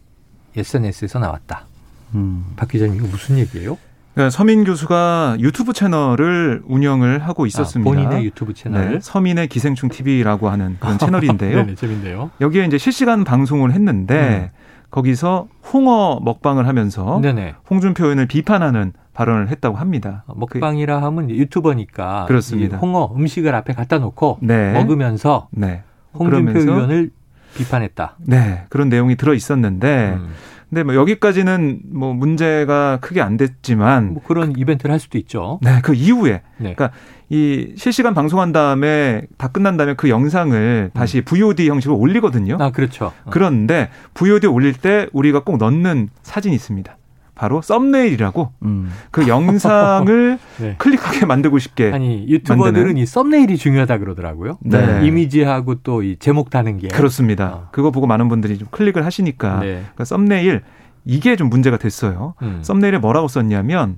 Speaker 2: SNS에서 나왔다. 음. 박 기자님 이거 무슨 얘기예요?
Speaker 4: 그러니까 서민 교수가 유튜브 채널을 운영을 하고 아, 있었습니다.
Speaker 2: 아, 본인의 유튜브 채널. 네,
Speaker 4: 서민의 기생충 TV라고 하는 그런 채널인데요.
Speaker 2: 네, 재밌네요.
Speaker 4: 여기에 이제 실시간 방송을 했는데 음. 거기서 홍어 먹방을 하면서 네네. 홍준표 의원을 비판하는 발언을 했다고 합니다.
Speaker 2: 아, 먹방이라 하면 유튜버니까
Speaker 4: 그렇습니다.
Speaker 2: 홍어 음식을 앞에 갖다 놓고 네. 먹으면서 네. 홍준표 의원을 비판했다.
Speaker 4: 네, 그런 내용이 들어 있었는데 음. 근데 뭐 여기까지는 뭐 문제가 크게 안 됐지만
Speaker 2: 뭐 그런 이벤트를 할 수도 있죠.
Speaker 4: 네, 그 이후에 네. 그러니까 이 실시간 방송한 다음에 다 끝난 다음에 그 영상을 다시 음. VOD 형식으로 올리거든요.
Speaker 2: 아, 그렇죠.
Speaker 4: 어. 그런데 VOD 올릴 때 우리가 꼭 넣는 사진이 있습니다. 바로 썸네일이라고 음. 그 영상을 네. 클릭하게 만들고 싶게
Speaker 2: 아니 유튜버들은 만드는. 이 썸네일이 중요하다 그러더라고요. 네. 이미지하고 또 이 제목 다는 게
Speaker 4: 그렇습니다. 어. 그거 보고 많은 분들이 좀 클릭을 하시니까 네. 그러니까 썸네일 이게 좀 문제가 됐어요. 음. 썸네일에 뭐라고 썼냐면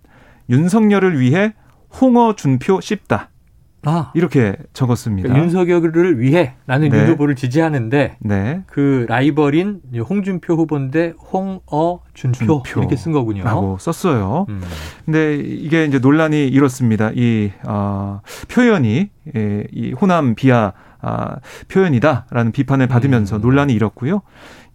Speaker 4: 윤석열을 위해 홍어 준표 씹다. 아, 이렇게 적었습니다.
Speaker 2: 그러니까 윤석열을 위해 나는 네. 윤 후보를 지지하는데 네. 그 라이벌인 홍준표 후보인데 홍어 준표, 준표 이렇게 쓴 거군요.
Speaker 4: 라고 썼어요. 음. 근데 이게 이제 논란이 이렇습니다. 이 어, 표현이 예, 이 호남 비하 아, 표현이다라는 비판을 받으면서 음. 논란이 일었고요.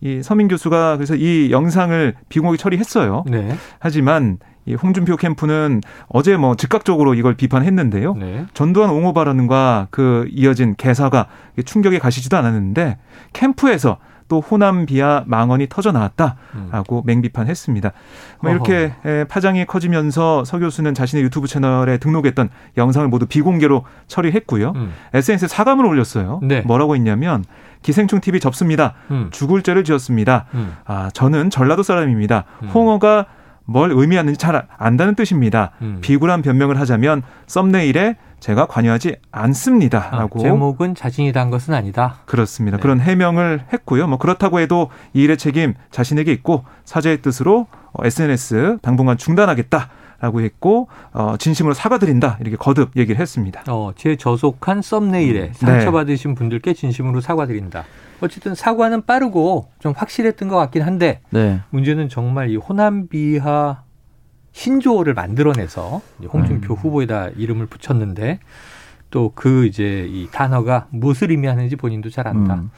Speaker 4: 이 서민 교수가 그래서 이 영상을 비공개 처리했어요. 네. 하지만 이 홍준표 캠프는 어제 뭐 즉각적으로 이걸 비판했는데요. 네. 전두환 옹호 발언과 그 이어진 개사가 충격에 가시지도 않았는데 캠프에서 또 호남 비하 망언이 터져 나왔다라고 음. 맹비판했습니다. 뭐 이렇게 어허. 파장이 커지면서 서 교수는 자신의 유튜브 채널에 등록했던 영상을 모두 비공개로 처리했고요. 음. SNS에 사과문을 올렸어요. 네. 뭐라고 했냐면 기생충 TV 접습니다. 음. 죽을 죄를 지었습니다. 음. 아 저는 전라도 사람입니다. 음. 홍어가 뭘 의미하는지 잘 안다는 뜻입니다. 음. 비굴한 변명을 하자면 썸네일에 제가 관여하지 않습니다라고
Speaker 2: 아, 제목은 자신이 단 것은 아니다.
Speaker 4: 그렇습니다. 네. 그런 해명을 했고요. 뭐 그렇다고 해도 이 일의 책임 자신에게 있고 사죄의 뜻으로 SNS 당분간 중단하겠다. 라고 했고 어 진심으로 사과드린다 이렇게 거듭 얘기를 했습니다.
Speaker 2: 어, 제 저속한 썸네일에 음. 상처받으신 네. 분들께 진심으로 사과드린다. 어쨌든 사과는 빠르고 좀 확실했던 것 같긴 한데 네. 문제는 정말 이 호남 비하 신조어를 만들어내서 홍준표 음. 후보에다 이름을 붙였는데 또 그 이제 이 단어가 무엇을 의미하는지 본인도 잘 안다. 음.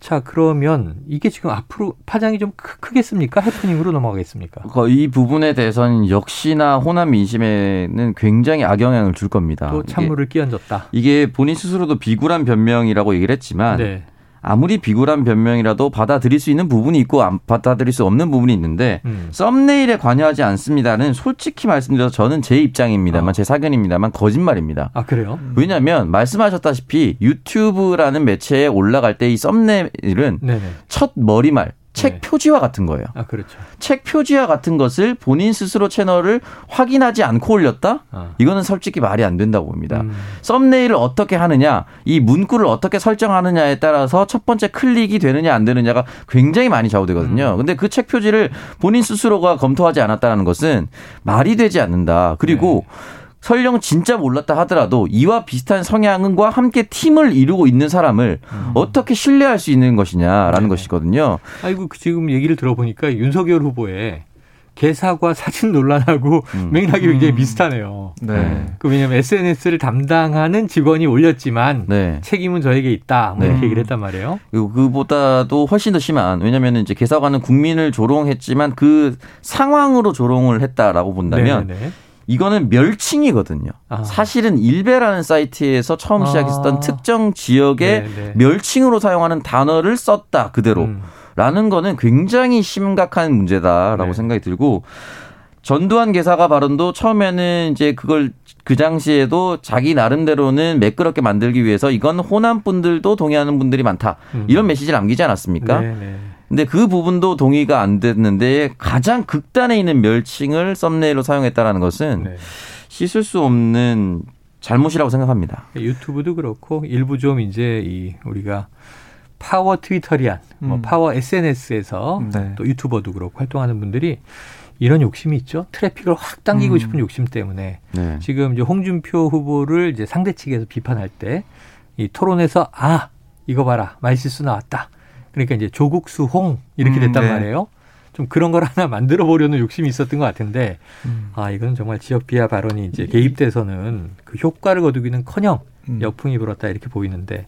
Speaker 2: 자, 그러면 이게 지금 앞으로 파장이 좀 크 겠습니까? 해프닝으로 넘어가겠습니까?
Speaker 3: 이 부분에 대해서는 역시나 호남 민심에는 굉장히 악영향을 줄 겁니다.
Speaker 2: 또 찬물을 끼얹었다.
Speaker 3: 이게 본인 스스로도 비굴한 변명이라고 얘기를 했지만 네. 아무리 비굴한 변명이라도 받아들일 수 있는 부분이 있고 안 받아들일 수 없는 부분이 있는데
Speaker 2: 음.
Speaker 3: 썸네일에 관여하지 않습니다는 솔직히 말씀드려서 저는 제 입장입니다만
Speaker 2: 어.
Speaker 3: 제 사견입니다만 거짓말입니다.
Speaker 2: 아 그래요?
Speaker 3: 왜냐하면 말씀하셨다시피 유튜브라는 매체에 올라갈 때 이 썸네일은
Speaker 2: 네네.
Speaker 3: 첫 머리말 책
Speaker 2: 네.
Speaker 3: 표지와 같은 거예요.
Speaker 2: 아 그렇죠.
Speaker 3: 책 표지와 같은 것을 본인 스스로 채널을 확인하지 않고 올렸다?
Speaker 2: 아.
Speaker 3: 이거는 솔직히 말이 안 된다고 봅니다.
Speaker 2: 음.
Speaker 3: 썸네일을 어떻게 하느냐, 이 문구를 어떻게 설정하느냐에 따라서 첫 번째 클릭이 되느냐 안 되느냐가 굉장히 많이 좌우되거든요.
Speaker 2: 음.
Speaker 3: 근데 그 책 표지를 본인 스스로가 검토하지 않았다는 것은 말이 되지 않는다. 그리고
Speaker 2: 네.
Speaker 3: 설령 진짜 몰랐다 하더라도 이와 비슷한 성향과 함께 팀을 이루고 있는 사람을 어떻게 신뢰할 수 있는 것이냐라는
Speaker 2: 음. 네네.
Speaker 3: 것이거든요.
Speaker 2: 아이고 그 지금 얘기를 들어보니까 윤석열 후보의 개사과 사진 논란하고
Speaker 3: 음.
Speaker 2: 맥락이 굉장히
Speaker 4: 음.
Speaker 2: 비슷하네요.
Speaker 4: 네.
Speaker 2: 그 왜냐하면 SNS를 담당하는 직원이 올렸지만
Speaker 3: 네.
Speaker 2: 책임은 저에게 있다. 뭐
Speaker 3: 네.
Speaker 2: 이렇게 얘기를 했단 말이에요.
Speaker 3: 그리고 그보다도 훨씬 더 심한 왜냐하면 이제 개사관은 국민을 조롱했지만 그 상황으로 조롱을 했다라고 본다면
Speaker 2: 네네네.
Speaker 3: 이거는 멸칭이거든요.
Speaker 2: 아.
Speaker 3: 사실은 일베라는 사이트에서 처음
Speaker 2: 아.
Speaker 3: 시작했었던 특정 지역의
Speaker 2: 네네.
Speaker 3: 멸칭으로 사용하는 단어를 썼다 그대로.
Speaker 2: 음.
Speaker 3: 라는 거는 굉장히 심각한 문제다라고
Speaker 2: 네.
Speaker 3: 생각이 들고 전두환 개사가 발언도 처음에는 이제 그걸 그 당시에도 자기 나름대로는 매끄럽게 만들기 위해서 이건 호남 분들도 동의하는 분들이 많다.
Speaker 2: 음.
Speaker 3: 이런 메시지를 남기지 않았습니까?
Speaker 2: 네네.
Speaker 3: 근데 그 부분도 동의가 안 됐는데 가장 극단에 있는 멸칭을 썸네일로 사용했다라는 것은
Speaker 2: 네.
Speaker 3: 씻을 수 없는 잘못이라고 생각합니다.
Speaker 2: 유튜브도 그렇고 일부 좀 이제 이 우리가 power Twitterian, 뭐
Speaker 4: 음.
Speaker 2: power SNS에서
Speaker 4: 네.
Speaker 2: 또 유튜버도 그렇고 활동하는 분들이 이런 욕심이 있죠. 트래픽을 확 당기고
Speaker 4: 음.
Speaker 2: 싶은 욕심 때문에
Speaker 3: 네.
Speaker 2: 지금 이제 홍준표 후보를 이제 상대 측에서 비판할 때 이 토론에서 아 이거 봐라 말실수 나왔다. 그러니까 이제 조국수홍 이렇게
Speaker 4: 음,
Speaker 2: 됐단
Speaker 4: 네.
Speaker 2: 말이에요. 좀 그런 걸 하나 만들어 보려는 욕심이 있었던 것 같은데
Speaker 4: 음.
Speaker 2: 아 이건 정말 지역 비하 발언이 이제 개입돼서는 그 효과를 거두기는커녕
Speaker 4: 음.
Speaker 2: 역풍이 불었다 이렇게 보이는데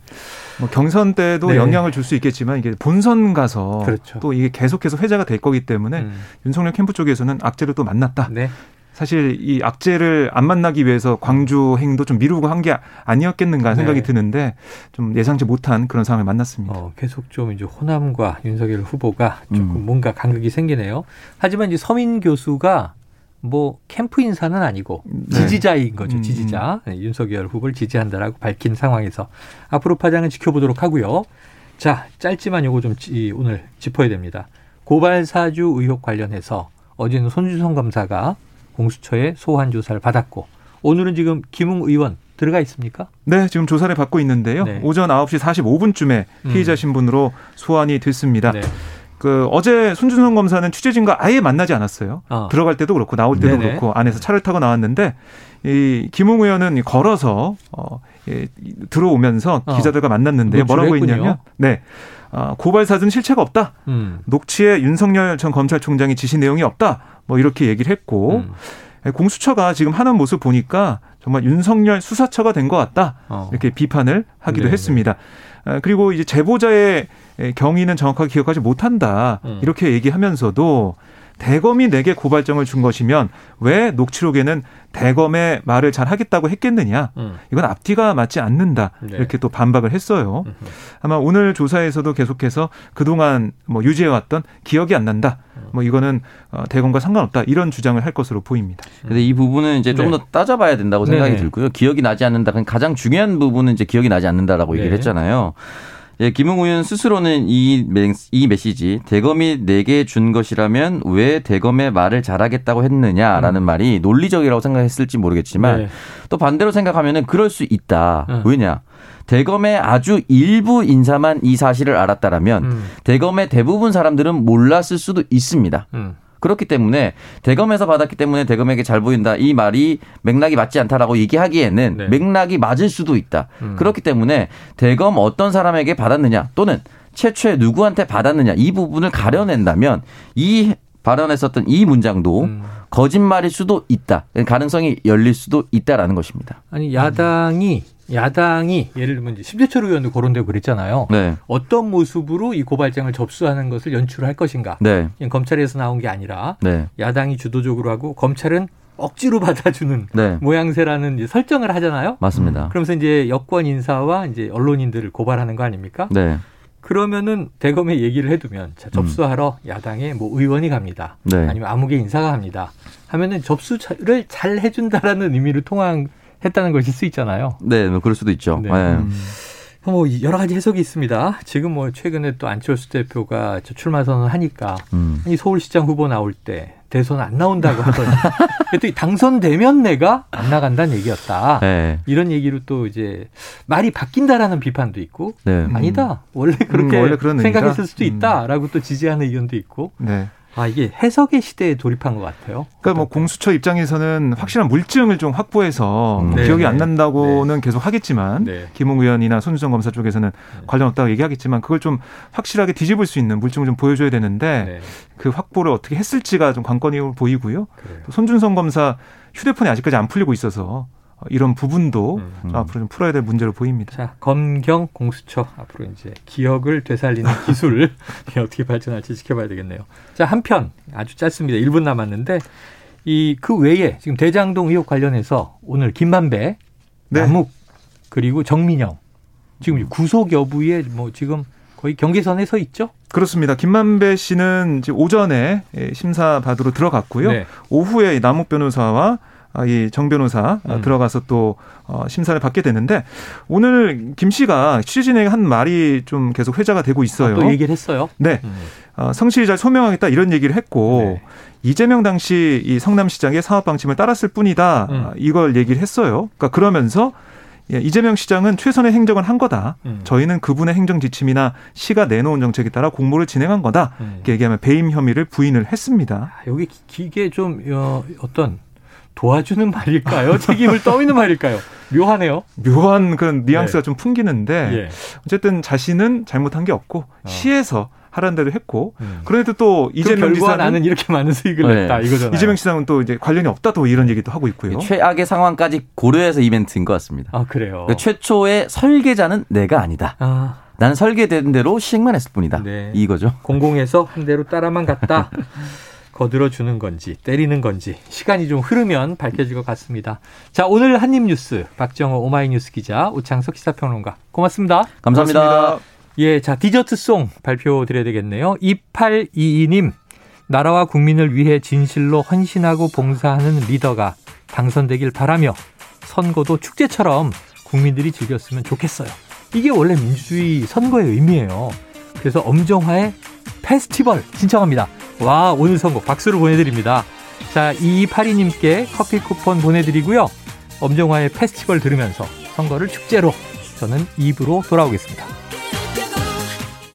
Speaker 4: 뭐 경선 때도
Speaker 2: 네.
Speaker 4: 영향을 줄 수 있겠지만 이게 본선 가서
Speaker 2: 그렇죠.
Speaker 4: 또 이게 계속해서 회자가 될 거기 때문에
Speaker 2: 음,
Speaker 4: 윤석열 캠프 쪽에서는 악재를 또 만났다.
Speaker 2: 네.
Speaker 4: 사실 이 악재를 안 만나기 위해서 광주 행도 좀 미루고 한 게 아니었겠는가 생각이
Speaker 2: 네.
Speaker 4: 드는데 좀 예상치 못한 그런 상황을 만났습니다.
Speaker 2: 어, 계속 좀 이제 호남과 윤석열 후보가 조금
Speaker 3: 음.
Speaker 2: 뭔가 간극이 생기네요. 하지만 이제 서민 교수가 뭐 캠프 인사는 아니고
Speaker 4: 네.
Speaker 2: 지지자인 거죠.
Speaker 4: 음,
Speaker 2: 지지자. 네, 윤석열 후보를 지지한다라고 밝힌 상황에서 앞으로 파장은 지켜보도록 하고요. 자, 짧지만 요거 좀 지- 오늘 짚어야 됩니다. 고발 사주 의혹 관련해서 어제는 손주성 검사가 공수처에 소환 조사를 받았고 오늘은 지금 김웅 의원 들어가 있습니까?
Speaker 4: 네, 지금 조사를 받고 있는데요.
Speaker 2: 네.
Speaker 4: 오전 9시 45분쯤에 피의자
Speaker 2: 음.
Speaker 4: 신분으로 소환이 됐습니다.
Speaker 2: 네.
Speaker 4: 그 어제 손준성 검사는 취재진과 아예 만나지 않았어요.
Speaker 2: 어.
Speaker 4: 들어갈 때도 그렇고 나올 때도
Speaker 2: 네네.
Speaker 4: 그렇고 안에서 차를 타고 나왔는데 이 김웅 의원은 걸어서 어, 예, 들어오면서
Speaker 2: 어.
Speaker 4: 기자들과 만났는데요. 뭐라고. 했냐면 네. 아, 고발 사진 실체가 없다.
Speaker 2: 음.
Speaker 4: 녹취에 윤석열 전 검찰총장이 지시 내용이 없다. 뭐 이렇게 얘기를 했고
Speaker 2: 음.
Speaker 4: 예, 공수처가 지금 하는 모습 보니까 정말 윤석열 수사처가 된 것 같다.
Speaker 2: 어.
Speaker 4: 이렇게 비판을 하기도
Speaker 2: 네네.
Speaker 4: 했습니다. 아, 그리고 이제 제보자의 경위는 정확하게 기억하지 못한다.
Speaker 2: 음.
Speaker 4: 이렇게 얘기하면서도 대검이 내게 고발장을 준 것이면 왜 녹취록에는 대검의 말을 잘 하겠다고 했겠느냐.
Speaker 2: 음.
Speaker 4: 이건 앞뒤가 맞지 않는다.
Speaker 2: 네.
Speaker 4: 이렇게 또 반박을 했어요.
Speaker 2: 음흠.
Speaker 4: 아마 오늘 조사에서도 계속해서 그동안 뭐 유지해왔던 기억이 안 난다.
Speaker 2: 음.
Speaker 4: 뭐 이거는 어, 대검과 상관없다. 이런 주장을 할 것으로 보입니다.
Speaker 3: 근데 이 부분은 이제 좀
Speaker 2: 네.
Speaker 3: 더 따져봐야 된다고 생각이
Speaker 2: 네네.
Speaker 3: 들고요. 기억이 나지 않는다. 가장 중요한 부분은 이제 기억이 나지 않는다라고 얘기를
Speaker 2: 네.
Speaker 3: 했잖아요. 예, 김웅 의원 스스로는 이, 메- 이 메시지 대검이 내게 준 것이라면 왜 대검의 말을 잘하겠다고 했느냐라는 말이 논리적이라고 생각했을지 모르겠지만
Speaker 2: 음. 네.
Speaker 3: 또 반대로 생각하면은 그럴 수 있다.
Speaker 2: 음.
Speaker 3: 왜냐? 대검의 아주 일부 인사만 이 사실을 알았다라면
Speaker 2: 음.
Speaker 3: 대검의 대부분 사람들은 몰랐을 수도 있습니다.
Speaker 2: 음.
Speaker 3: 그렇기 때문에 대검에서 받았기 때문에 대검에게 잘 보인다 이 말이 맥락이 맞지 않다라고 얘기하기에는
Speaker 2: 네.
Speaker 3: 맥락이 맞을 수도 있다.
Speaker 2: 음.
Speaker 3: 그렇기 때문에 대검 어떤 사람에게 받았느냐 또는 최초에 누구한테 받았느냐 이 부분을 가려낸다면 이 발언했었던 이 문장도
Speaker 2: 음.
Speaker 3: 거짓말일 수도 있다. 가능성이 열릴 수도 있다라는 것입니다.
Speaker 2: 아니 야당이 야당이 예를 들면 이제 심재철 의원도 거론되고 그랬잖아요.
Speaker 3: 네.
Speaker 2: 어떤 모습으로 이 고발장을 접수하는 것을 연출할 것인가.
Speaker 3: 네.
Speaker 2: 검찰에서 나온 게 아니라
Speaker 3: 네.
Speaker 2: 야당이 주도적으로 하고 검찰은 억지로 받아주는
Speaker 3: 네.
Speaker 2: 모양새라는 이제 설정을 하잖아요.
Speaker 3: 맞습니다.
Speaker 2: 그러면서 이제 여권 인사와 이제 언론인들을 고발하는 거 아닙니까?
Speaker 3: 네.
Speaker 2: 그러면은 대검에 얘기를 해두면 자, 접수하러 야당의 뭐 의원이 갑니다.
Speaker 3: 네.
Speaker 2: 아니면 아무개 인사가 갑니다. 하면은 접수를 잘 해준다라는 의미로 통화 했다는 것일 수 있잖아요.
Speaker 3: 네, 뭐 그럴 수도 있죠.
Speaker 2: 네.
Speaker 3: 네.
Speaker 4: 음.
Speaker 2: 뭐 여러 가지 해석이 있습니다. 지금 뭐 최근에 또 안철수 대표가 저 출마 선언 하니까
Speaker 3: 음.
Speaker 2: 이 서울시장 후보 나올 때 대선 안 나온다고 하더니 또 당선되면 내가 안 나간다는 얘기였다.
Speaker 3: 네.
Speaker 2: 이런 얘기로 또 이제 말이 바뀐다라는 비판도 있고
Speaker 3: 네.
Speaker 2: 아니다 원래 그렇게
Speaker 4: 음, 원래 그런
Speaker 2: 생각했을. 수도 있다라고 또 지지하는 의견도 있고
Speaker 4: 네.
Speaker 2: 아 이게 해석의 시대에 돌입한 것 같아요.
Speaker 4: 그러니까 뭐 공수처 입장에서는 확실한 물증을 좀 확보해서
Speaker 3: 음.
Speaker 2: 네,
Speaker 4: 기억이
Speaker 2: 네.
Speaker 4: 안 난다고는 계속 하겠지만
Speaker 2: 네.
Speaker 4: 김웅 의원이나 손주정 검사 쪽에서는 관련 없다고 얘기하겠지만 그걸 좀 확실하게 뒤집을 수 있는 물증을 좀 보여줘야 되는데
Speaker 2: 네,
Speaker 4: 그 확보를 어떻게 했을지가 좀 관건이 보이고요.
Speaker 2: 그래요.
Speaker 4: 또 손준성 검사 휴대폰이 아직까지 안 풀리고 있어서 이런 부분도
Speaker 2: 음.
Speaker 4: 좀 앞으로 좀 풀어야 될 문제로 보입니다.
Speaker 2: 자, 검경 공수처 앞으로 이제 기억을 되살리는 기술 어떻게 발전할지 지켜봐야 되겠네요. 자, 한편 아주 짧습니다. 1분 남았는데 이 그 외에 지금 대장동 의혹 관련해서 오늘 김만배,
Speaker 4: 네.
Speaker 2: 남욱 그리고 정민영 지금 구속 여부에 뭐 지금 거의 경계선에 서 있죠?
Speaker 4: 그렇습니다. 김만배 씨는 이제 오전에 예, 심사 받으러 들어갔고요.
Speaker 2: 네.
Speaker 4: 오후에 남욱 변호사와 아, 이정 변호사 아,
Speaker 2: 음.
Speaker 4: 들어가서 또 어, 심사를 받게 되는데 오늘 김 씨가 취재진에게 한 말이 좀 계속 회자가 되고 있어요.
Speaker 2: 또 얘기를 했어요.
Speaker 4: 네,
Speaker 2: 음.
Speaker 4: 어, 성실히 잘 소명하겠다 이런 얘기를 했고
Speaker 2: 네.
Speaker 4: 이재명 당시 이 성남시장의 사업 방침을 따랐을 뿐이다
Speaker 2: 음.
Speaker 4: 아, 이걸 얘기를 했어요. 그러니까 그러면서 예, 이재명 시장은 최선의 행정을 한 거다.
Speaker 2: 음.
Speaker 4: 저희는 그분의 행정 지침이나 시가 내놓은 정책에 따라 공모를 진행한 거다.
Speaker 2: 음.
Speaker 4: 이렇게 얘기하면 배임 혐의를 부인을 했습니다.
Speaker 2: 아, 여기 기- 이게 좀 어, 어떤 도와주는 말일까요? 책임을 떠미는 말일까요? 묘하네요.
Speaker 4: 묘한 그런 뉘앙스가
Speaker 2: 네.
Speaker 4: 좀 풍기는데
Speaker 2: 예.
Speaker 4: 어쨌든 자신은 잘못한 게 없고 시에서 하라는 대로 했고
Speaker 2: 음.
Speaker 4: 그런데도
Speaker 2: 또그
Speaker 4: 이재명 지사는
Speaker 2: 나는 이렇게 많은 수익을
Speaker 3: 네.
Speaker 2: 냈다 이거잖아요.
Speaker 4: 이재명 시장은 또 이제 관련이 없다 또 이런 얘기도 하고 있고요.
Speaker 3: 최악의 상황까지 고려해서 이벤트인 것 같습니다.
Speaker 2: 아 그래요.
Speaker 3: 그 최초의 설계자는 내가 아니다. 아난 설계된 대로 시행만 했을 뿐이다.
Speaker 2: 네.
Speaker 3: 이거죠.
Speaker 2: 공공에서 한 대로 따라만 갔다. 거들어 주는 건지 때리는 건지 시간이 좀 흐르면 밝혀질 것 같습니다. 자 오늘 한입뉴스 박정호 오마이뉴스 기자 오창석 기사평론가 고맙습니다.
Speaker 3: 감사합니다.
Speaker 4: 고맙습니다.
Speaker 2: 예, 자 디저트송 발표드려야 되겠네요. 2822님 나라와 국민을 위해 진실로 헌신하고 봉사하는 리더가 당선되길 바라며 선거도 축제처럼 국민들이 즐겼으면 좋겠어요. 이게 원래 민주주의 선거의 의미예요. 그래서 엄정화의 페스티벌 신청합니다. 와, 오늘 선거 박수를 보내드립니다. 자, 2282님께 커피 쿠폰 보내드리고요. 엄정화의 페스티벌 들으면서 선거를 축제로 저는 입으로 돌아오겠습니다.